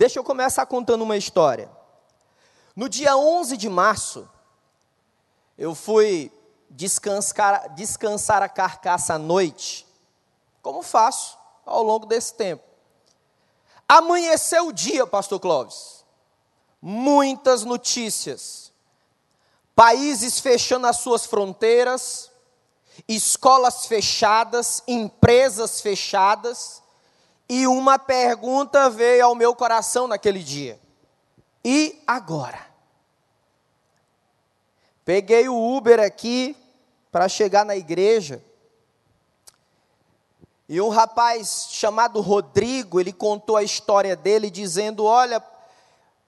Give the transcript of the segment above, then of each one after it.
Deixa eu começar contando uma história. No dia 11 de março, eu fui descansar, descansar a carcaça à noite, como faço ao longo desse tempo. Amanheceu o dia, Pastor Clóvis. Muitas notícias. Países fechando as suas fronteiras, escolas fechadas, empresas fechadas, e uma pergunta veio ao meu coração naquele dia: e agora? Peguei o Uber aqui para chegar na igreja. E um rapaz chamado Rodrigo, ele contou a história dele dizendo: "Olha,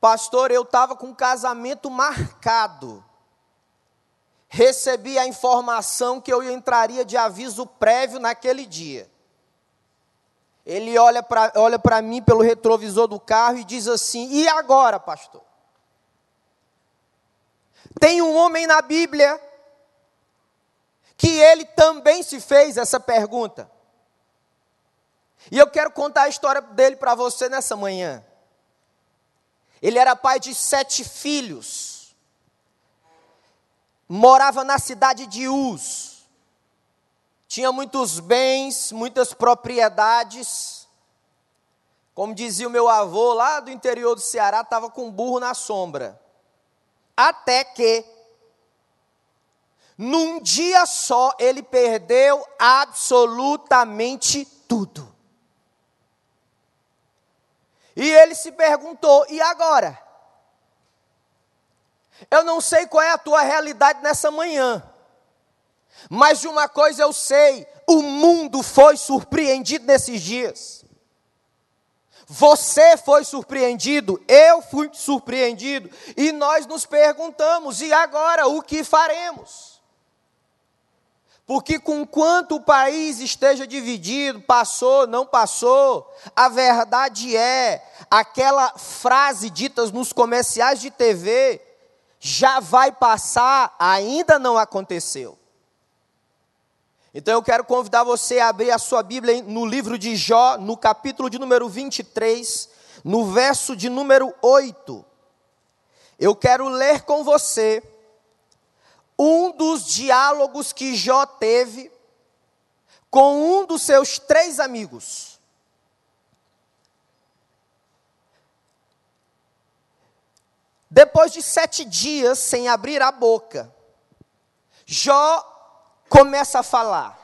pastor, eu estava com um casamento marcado. Recebi a informação que eu entraria de aviso prévio naquele dia. Ele olha para olha mim pelo retrovisor do carro e diz assim: E agora, pastor? Tem um homem na Bíblia que ele também se fez essa pergunta. E eu quero contar a história dele para você nessa manhã. Ele era pai de sete filhos, morava na cidade de Uz, tinha muitos bens, muitas propriedades. Como dizia o meu avô, lá do interior do Ceará, estava com um burro na sombra. Até que, num dia só, ele perdeu absolutamente tudo. E ele se perguntou: e agora? Eu não sei qual é a tua realidade nessa manhã, mas de uma coisa eu sei: o mundo foi surpreendido nesses dias. Você foi surpreendido, eu fui surpreendido, e nós nos perguntamos: e agora o que faremos? Porque com quanto o país esteja dividido, passou, não passou, a verdade é, aquela frase dita nos comerciais de TV, já vai passar, ainda não aconteceu. Então eu quero convidar você a abrir a sua Bíblia no livro de Jó, no capítulo de número 23, no verso de número 8. Eu quero ler com você um dos diálogos que Jó teve com um dos seus três amigos. Depois de sete dias sem abrir a boca, Jó começa a falar.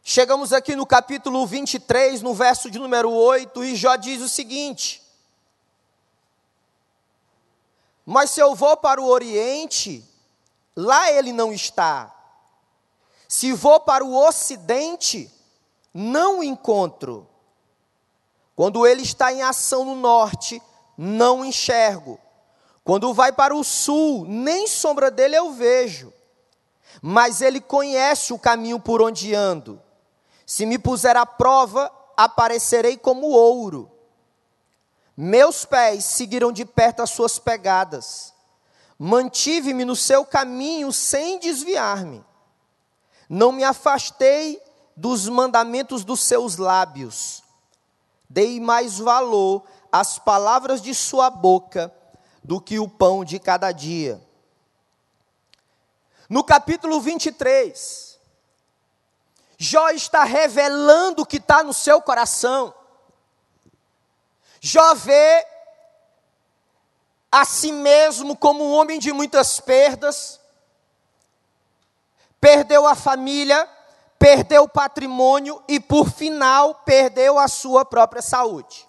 Chegamos aqui no capítulo 23, no verso de número 8, e Jó diz o seguinte: Mas se eu vou para o Oriente, lá ele não está. Se vou para o Ocidente, não o encontro. Quando ele está em ação no norte, não enxergo. Quando vai para o sul, nem sombra dele eu vejo. Mas ele conhece o caminho por onde ando. Se me puser à prova, aparecerei como ouro. Meus pés seguiram de perto as suas pegadas. Mantive-me no seu caminho sem desviar-me. Não me afastei dos mandamentos dos seus lábios. Dei mais valor às palavras de sua boca do que o pão de cada dia. No capítulo 23, Jó está revelando o que está no seu coração. Jó vê a si mesmo como um homem de muitas perdas, perdeu a família, perdeu o patrimônio e, por final, perdeu a sua própria saúde.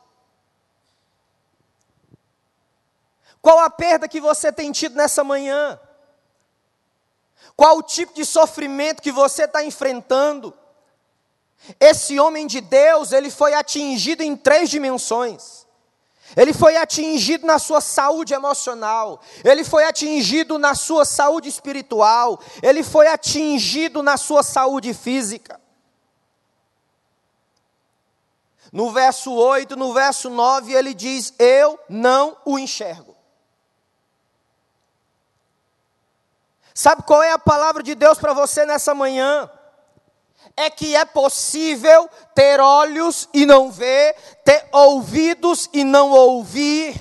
Qual a perda que você tem tido nessa manhã? Qual o tipo de sofrimento que você está enfrentando? Esse homem de Deus, ele foi atingido em três dimensões. Ele foi atingido na sua saúde emocional, ele foi atingido na sua saúde espiritual, ele foi atingido na sua saúde física. No verso 8, no verso 9, ele diz: Eu não o enxergo. Sabe qual é a palavra de Deus para você nessa manhã? é que é possível ter olhos e não ver, ter ouvidos e não ouvir.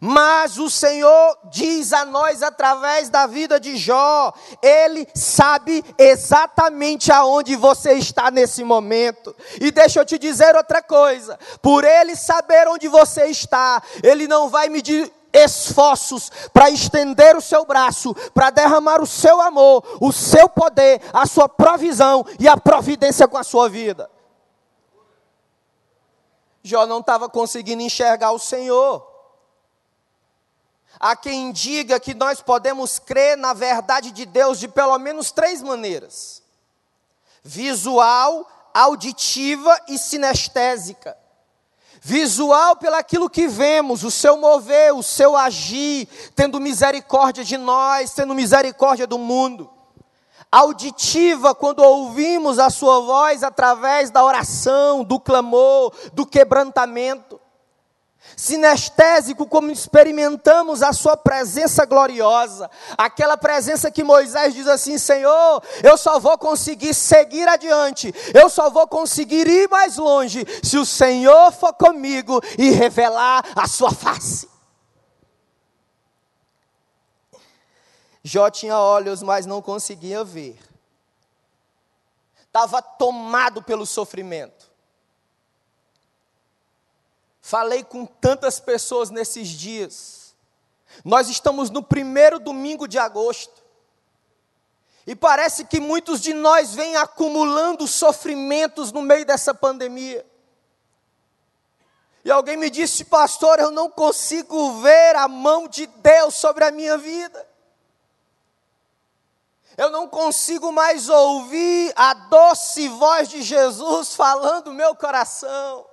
Mas o Senhor diz a nós através da vida de Jó, Ele sabe exatamente aonde você está nesse momento. E deixa eu te dizer outra coisa: por Ele saber onde você está, Ele não vai medir esforços para estender o seu braço, para derramar o seu amor, o seu poder, a sua provisão e a providência com a sua vida. Jó não estava conseguindo enxergar o Senhor. Há quem diga que nós podemos crer na verdade de Deus de pelo menos três maneiras: visual, auditiva e sinestésica. Visual pelaquilo que vemos, o seu mover, o seu agir, tendo misericórdia de nós, tendo misericórdia do mundo. Auditiva, quando ouvimos a sua voz através da oração, do clamor, do quebrantamento sinestésico, como experimentamos a Sua presença gloriosa, aquela presença que Moisés diz assim: Senhor, eu só vou conseguir seguir adiante, eu só vou conseguir ir mais longe, se o Senhor for comigo e revelar a Sua face. Jó tinha olhos, mas não conseguia ver, estava tomado pelo sofrimento. Falei com tantas pessoas nesses dias. Nós estamos no primeiro domingo de agosto. E parece que muitos de nós vêm acumulando sofrimentos no meio dessa pandemia. E alguém me disse, pastor, eu não consigo ver a mão de Deus sobre a minha vida. Eu não consigo mais ouvir a doce voz de Jesus falando no meu coração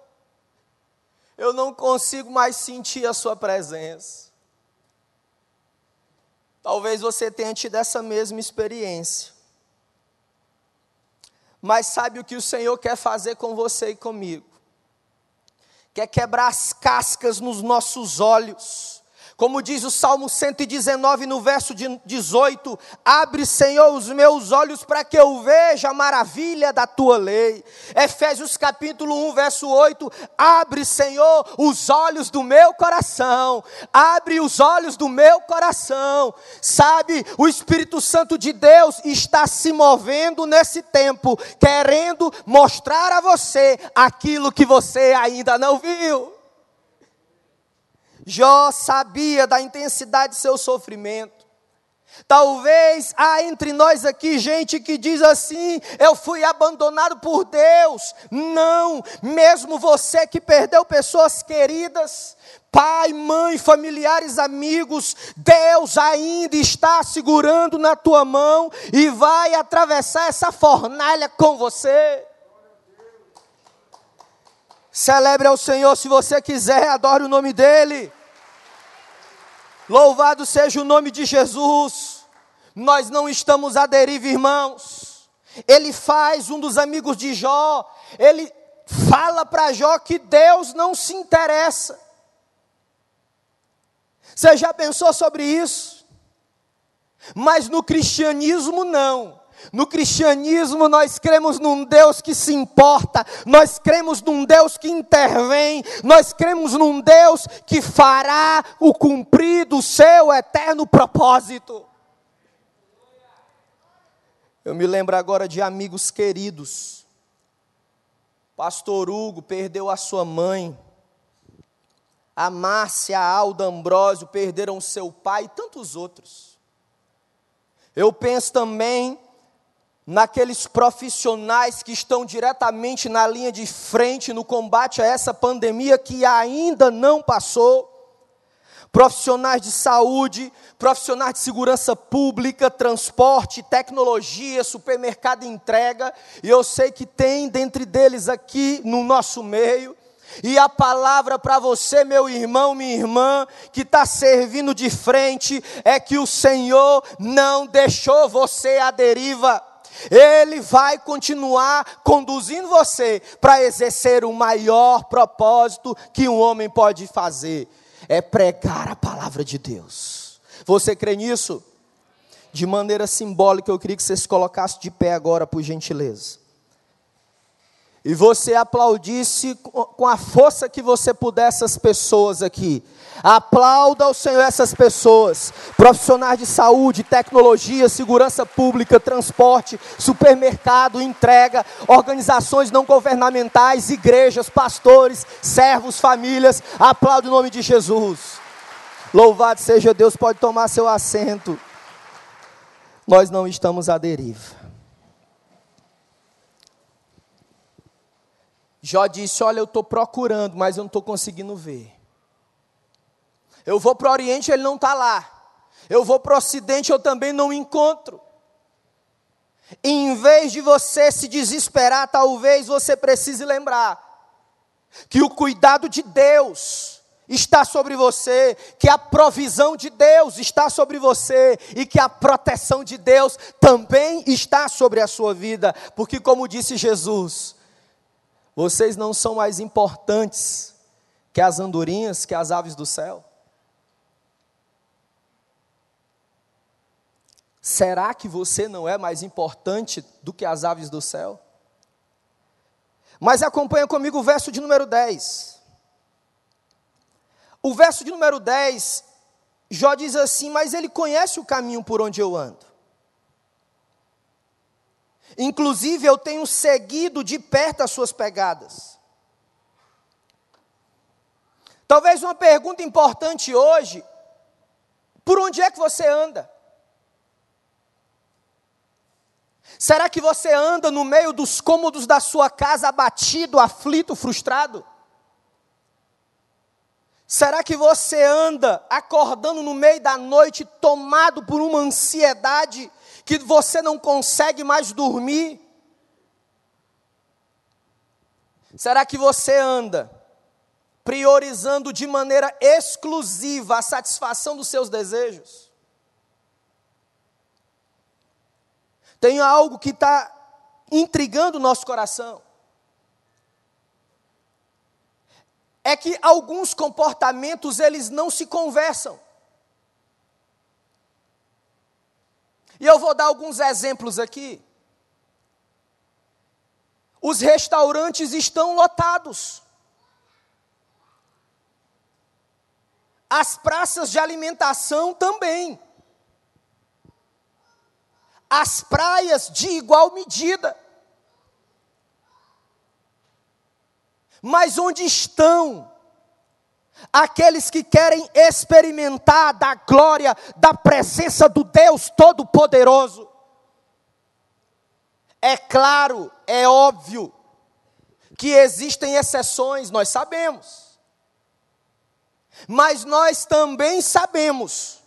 eu não consigo mais sentir a Sua presença. Talvez você tenha tido essa mesma experiência. Mas sabe o que o Senhor quer fazer com você e comigo? Quer quebrar as cascas nos nossos olhos como diz o Salmo 119, no verso 18: Abre, Senhor, os meus olhos para que eu veja a maravilha da tua lei. Efésios capítulo 1, verso 8: Abre, Senhor, os olhos do meu coração. Abre os olhos do meu coração. Sabe, o Espírito Santo de Deus está se movendo nesse tempo, querendo mostrar a você aquilo que você ainda não viu. Jó sabia da intensidade de seu sofrimento. Talvez há entre nós aqui gente que diz assim: eu fui abandonado por Deus. Não, mesmo você que perdeu pessoas queridas, pai, mãe, familiares, amigos, Deus ainda está segurando na tua mão e vai atravessar essa fornalha com você. Celebre ao Senhor se você quiser, adore o nome dEle. Louvado seja o nome de Jesus. Nós não estamos à deriva, irmãos. Ele faz um dos amigos de Jó, ele fala para Jó que Deus não se interessa. Você já pensou sobre isso? Mas no cristianismo não. No cristianismo, nós cremos num Deus que se importa, nós cremos num Deus que intervém, nós cremos num Deus que fará o cumprir do seu eterno propósito. Eu me lembro agora de amigos queridos. Pastor Hugo perdeu a sua mãe. A Márcia, a Alda Ambrósio perderam seu pai e tantos outros. Eu penso também naqueles profissionais que estão diretamente na linha de frente no combate a essa pandemia que ainda não passou. Profissionais de saúde, profissionais de segurança pública, transporte, tecnologia, supermercado e entrega, e eu sei que tem dentre deles aqui no nosso meio. E a palavra para você, meu irmão, minha irmã, que está servindo de frente, é que o Senhor não deixou você à deriva. Ele vai continuar conduzindo você para exercer o maior propósito que um homem pode fazer: é pregar a palavra de Deus. Você crê nisso? de maneira simbólica, eu queria que você se colocasse de pé agora, por gentileza. E você aplaudisse com a força que você puder essas pessoas aqui. Aplauda ao Senhor essas pessoas, profissionais de saúde, tecnologia, segurança pública, transporte, supermercado, entrega, organizações não governamentais, igrejas, pastores, servos, famílias. Aplaude o nome de Jesus. Louvado seja Deus, pode tomar seu assento nós não estamos à deriva. Jó disse: Olha, eu estou procurando, mas eu não estou conseguindo ver. Eu vou para o Oriente, ele não está lá. Eu vou para o Ocidente, eu também não encontro. E em vez de você se desesperar, talvez você precise lembrar que o cuidado de Deus está sobre você, que a provisão de Deus está sobre você e que a proteção de Deus também está sobre a sua vida, porque, como disse Jesus, vocês não são mais importantes que as andorinhas, que as aves do céu. Será que você não é mais importante do que as aves do céu? Mas acompanha comigo o verso de número 10. O verso de número 10, Jó diz assim: Mas ele conhece o caminho por onde eu ando. Inclusive, eu tenho seguido de perto as suas pegadas. Talvez uma pergunta importante hoje: por onde é que você anda? Será que você anda no meio dos cômodos da sua casa abatido, aflito, frustrado? Será que você anda acordando no meio da noite tomado por uma ansiedade que você não consegue mais dormir? Será que você anda priorizando de maneira exclusiva a satisfação dos seus desejos? Tem algo que está intrigando o nosso coração. é que alguns comportamentos eles não se conversam. E eu vou dar alguns exemplos aqui. Os restaurantes estão lotados. As praças de alimentação também. As praias de igual medida. Mas onde estão aqueles que querem experimentar da glória, da presença do Deus Todo-Poderoso? É claro, é óbvio, que existem exceções, nós sabemos. Mas nós também sabemos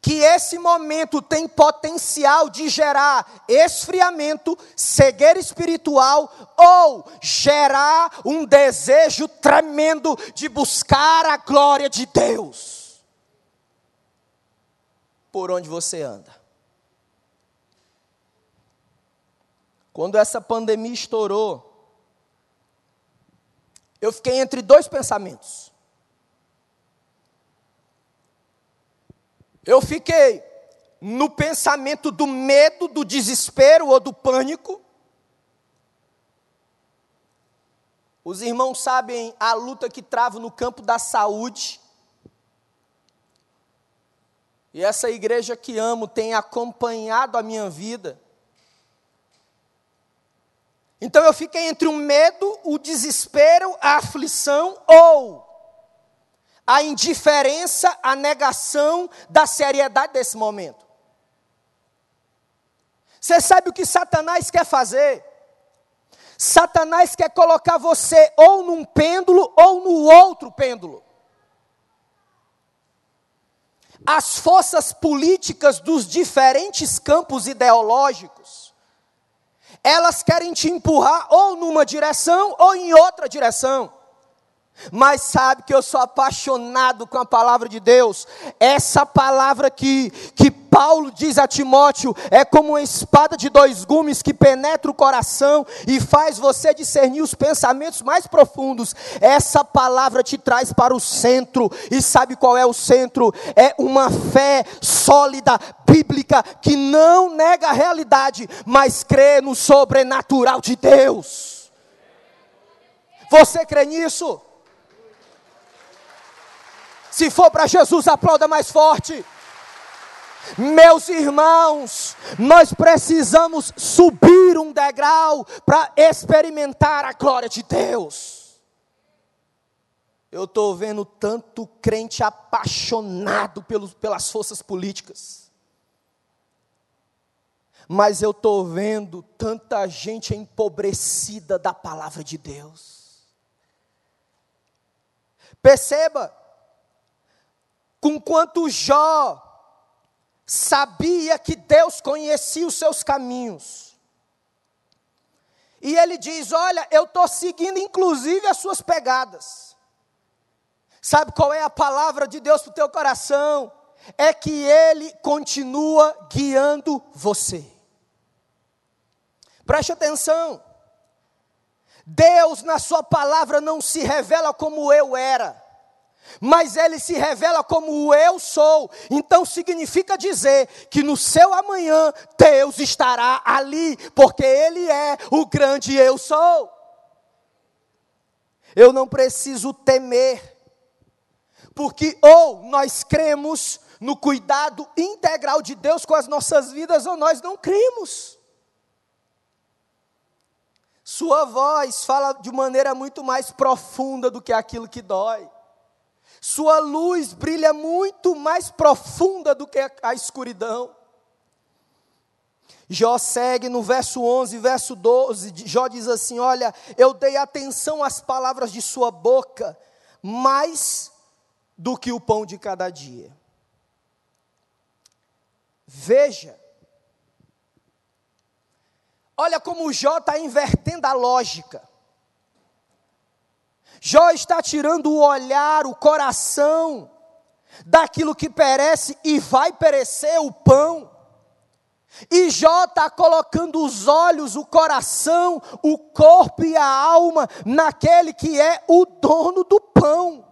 que esse momento tem potencial de gerar esfriamento, cegueira espiritual ou gerar um desejo tremendo de buscar a glória de Deus. Por onde você anda? Quando essa pandemia estourou, eu fiquei entre dois pensamentos. Eu fiquei no pensamento do medo, do desespero ou do pânico. Os irmãos sabem a luta que travo no campo da saúde. E essa igreja que amo tem acompanhado a minha vida. Então eu fiquei entre o medo, o desespero, a aflição ou a indiferença, a negação da seriedade desse momento. Você sabe o que Satanás quer fazer? Satanás quer colocar você ou num pêndulo ou no outro pêndulo. As forças políticas dos diferentes campos ideológicos, elas querem te empurrar ou numa direção ou em outra direção. Mas sabe que eu sou apaixonado com a palavra de Deus. Essa palavra que, que Paulo diz a Timóteo é como uma espada de dois gumes que penetra o coração e faz você discernir os pensamentos mais profundos. Essa palavra te traz para o centro, e sabe qual é o centro? É uma fé sólida, bíblica, que não nega a realidade, mas crê no sobrenatural de Deus. Você crê nisso? Se for para Jesus, aplauda mais forte. Meus irmãos, nós precisamos subir um degrau para experimentar a glória de Deus. Eu estou vendo tanto crente apaixonado pelos, pelas forças políticas, mas eu estou vendo tanta gente empobrecida da palavra de Deus. Perceba, com quanto Jó sabia que Deus conhecia os seus caminhos. E ele diz: Olha, eu estou seguindo inclusive as suas pegadas. Sabe qual é a palavra de Deus para o teu coração? É que Ele continua guiando você. Preste atenção. Deus, na Sua palavra, não se revela como eu era mas ele se revela como o eu sou. Então significa dizer que no seu amanhã Deus estará ali, porque ele é o grande eu sou. Eu não preciso temer, porque ou nós cremos no cuidado integral de Deus com as nossas vidas, ou nós não cremos. Sua voz fala de maneira muito mais profunda do que aquilo que dói. Sua luz brilha muito mais profunda do que a escuridão. Jó segue no verso 11, verso 12. Jó diz assim: Olha, eu dei atenção às palavras de sua boca, mais do que o pão de cada dia. Veja, olha como Jó está invertendo a lógica. Jó está tirando o olhar, o coração, daquilo que perece e vai perecer o pão. E Jó está colocando os olhos, o coração, o corpo e a alma naquele que é o dono do pão.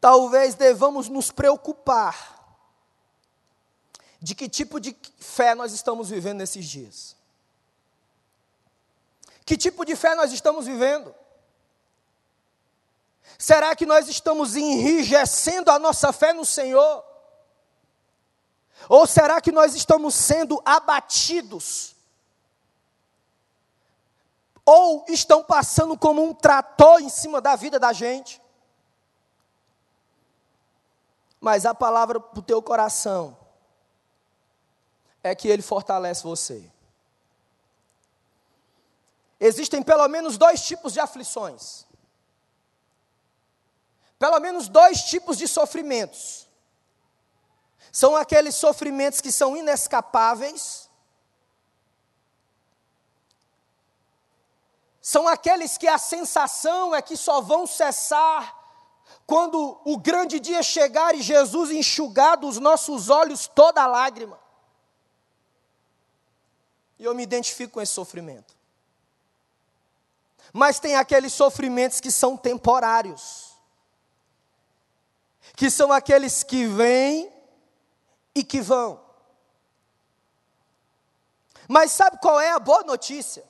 Talvez devamos nos preocupar de que tipo de fé nós estamos vivendo nesses dias. Que tipo de fé nós estamos vivendo? Será que nós estamos enrijecendo a nossa fé no Senhor? Ou será que nós estamos sendo abatidos? Ou estão passando como um trator em cima da vida da gente? Mas a palavra para o teu coração é que ele fortalece você. Existem pelo menos dois tipos de aflições. Pelo menos dois tipos de sofrimentos. São aqueles sofrimentos que são inescapáveis. São aqueles que a sensação é que só vão cessar quando o grande dia chegar e Jesus enxugar dos nossos olhos toda lágrima. E eu me identifico com esse sofrimento. Mas tem aqueles sofrimentos que são temporários, que são aqueles que vêm e que vão. Mas sabe qual é a boa notícia?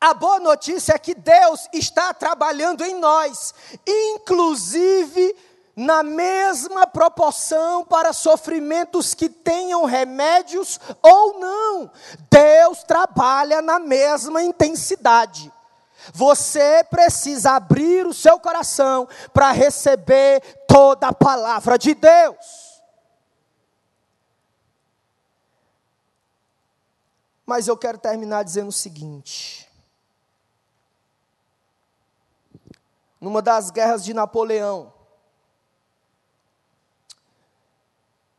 A boa notícia é que Deus está trabalhando em nós, inclusive na mesma proporção para sofrimentos que tenham remédios ou não. Deus trabalha na mesma intensidade. Você precisa abrir o seu coração para receber toda a palavra de Deus. Mas eu quero terminar dizendo o seguinte: numa das guerras de Napoleão,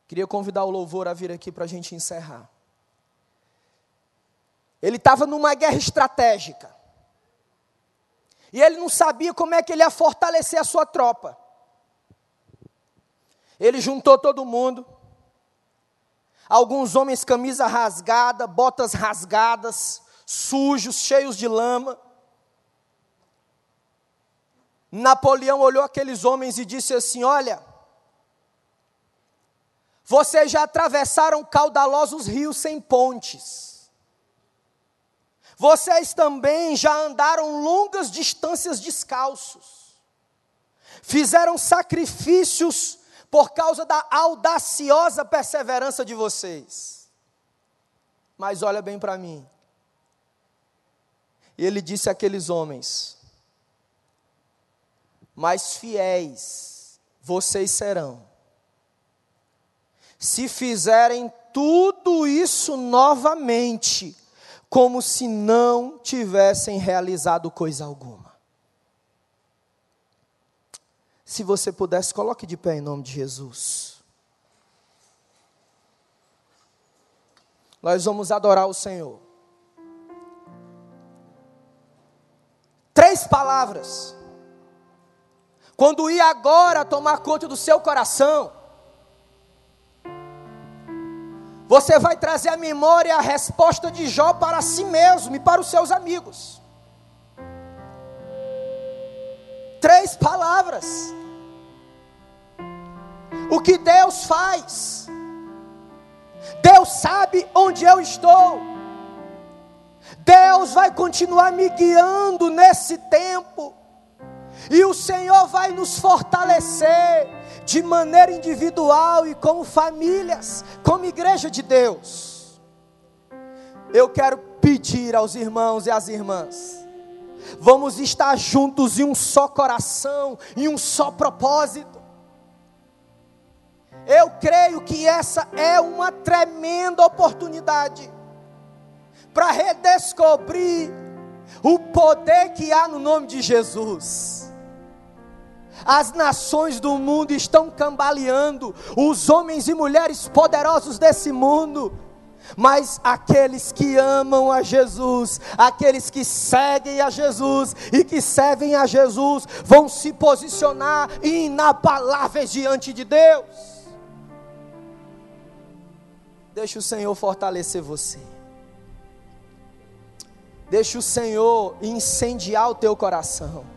Queria convidar o louvor a vir aqui para a gente encerrar. Ele estava numa guerra estratégica. E ele não sabia como é que ele ia fortalecer a sua tropa. Ele juntou todo mundo. Alguns homens camisa rasgada, botas rasgadas, sujos, cheios de lama. Napoleão olhou aqueles homens e disse assim: Olha, vocês já atravessaram caudalosos rios sem pontes. Vocês também já andaram longas distâncias descalços, fizeram sacrifícios por causa da audaciosa perseverança de vocês. Mas olha bem para mim. E ele disse àqueles homens: Mais fiéis vocês serão, se fizerem tudo isso novamente como se não tivessem realizado coisa alguma. Se você pudesse, coloque de pé em nome de Jesus. Nós vamos adorar o Senhor. Três palavras. Quando ir agora tomar conta do seu coração, Você vai trazer à memória a resposta de Jó para si mesmo e para os seus amigos. Três palavras. O que Deus faz? Deus sabe onde eu estou. Deus vai continuar me guiando nesse tempo. E o Senhor vai nos fortalecer de maneira individual e como famílias, como igreja de Deus. Eu quero pedir aos irmãos e às irmãs, vamos estar juntos em um só coração, em um só propósito. Eu creio que essa é uma tremenda oportunidade para redescobrir o poder que há no nome de Jesus. As nações do mundo estão cambaleando, os homens e mulheres poderosos desse mundo. Mas aqueles que amam a Jesus, aqueles que seguem a Jesus e que servem a Jesus, vão se posicionar inabaláveis diante de Deus. Deixa o Senhor fortalecer você. Deixa o Senhor incendiar o teu coração.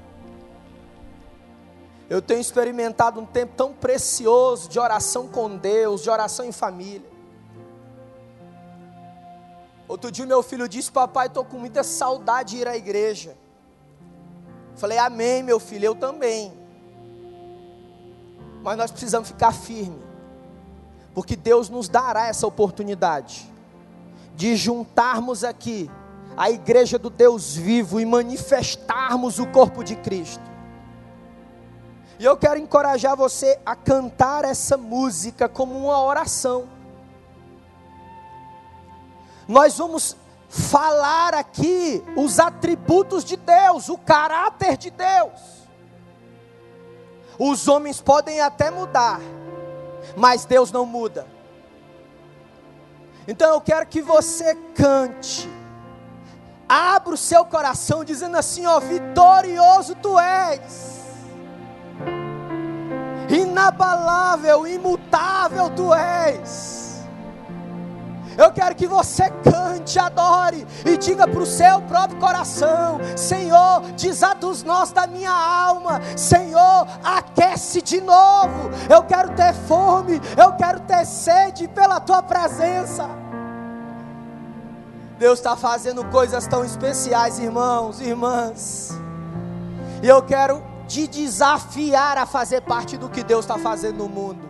Eu tenho experimentado um tempo tão precioso de oração com Deus, de oração em família. Outro dia meu filho disse: Papai, estou com muita saudade de ir à igreja. Falei: Amém, meu filho, eu também. Mas nós precisamos ficar firmes, porque Deus nos dará essa oportunidade de juntarmos aqui a igreja do Deus vivo e manifestarmos o corpo de Cristo. E eu quero encorajar você a cantar essa música como uma oração. Nós vamos falar aqui os atributos de Deus, o caráter de Deus. Os homens podem até mudar, mas Deus não muda. Então eu quero que você cante. Abra o seu coração dizendo assim, ó, vitorioso tu és inabalável, imutável tu és. Eu quero que você cante, adore e diga para o seu próprio coração: Senhor, desata os nós da minha alma, Senhor, aquece de novo. Eu quero ter fome, eu quero ter sede pela tua presença. Deus está fazendo coisas tão especiais, irmãos, irmãs. E eu quero te desafiar a fazer parte do que Deus está fazendo no mundo.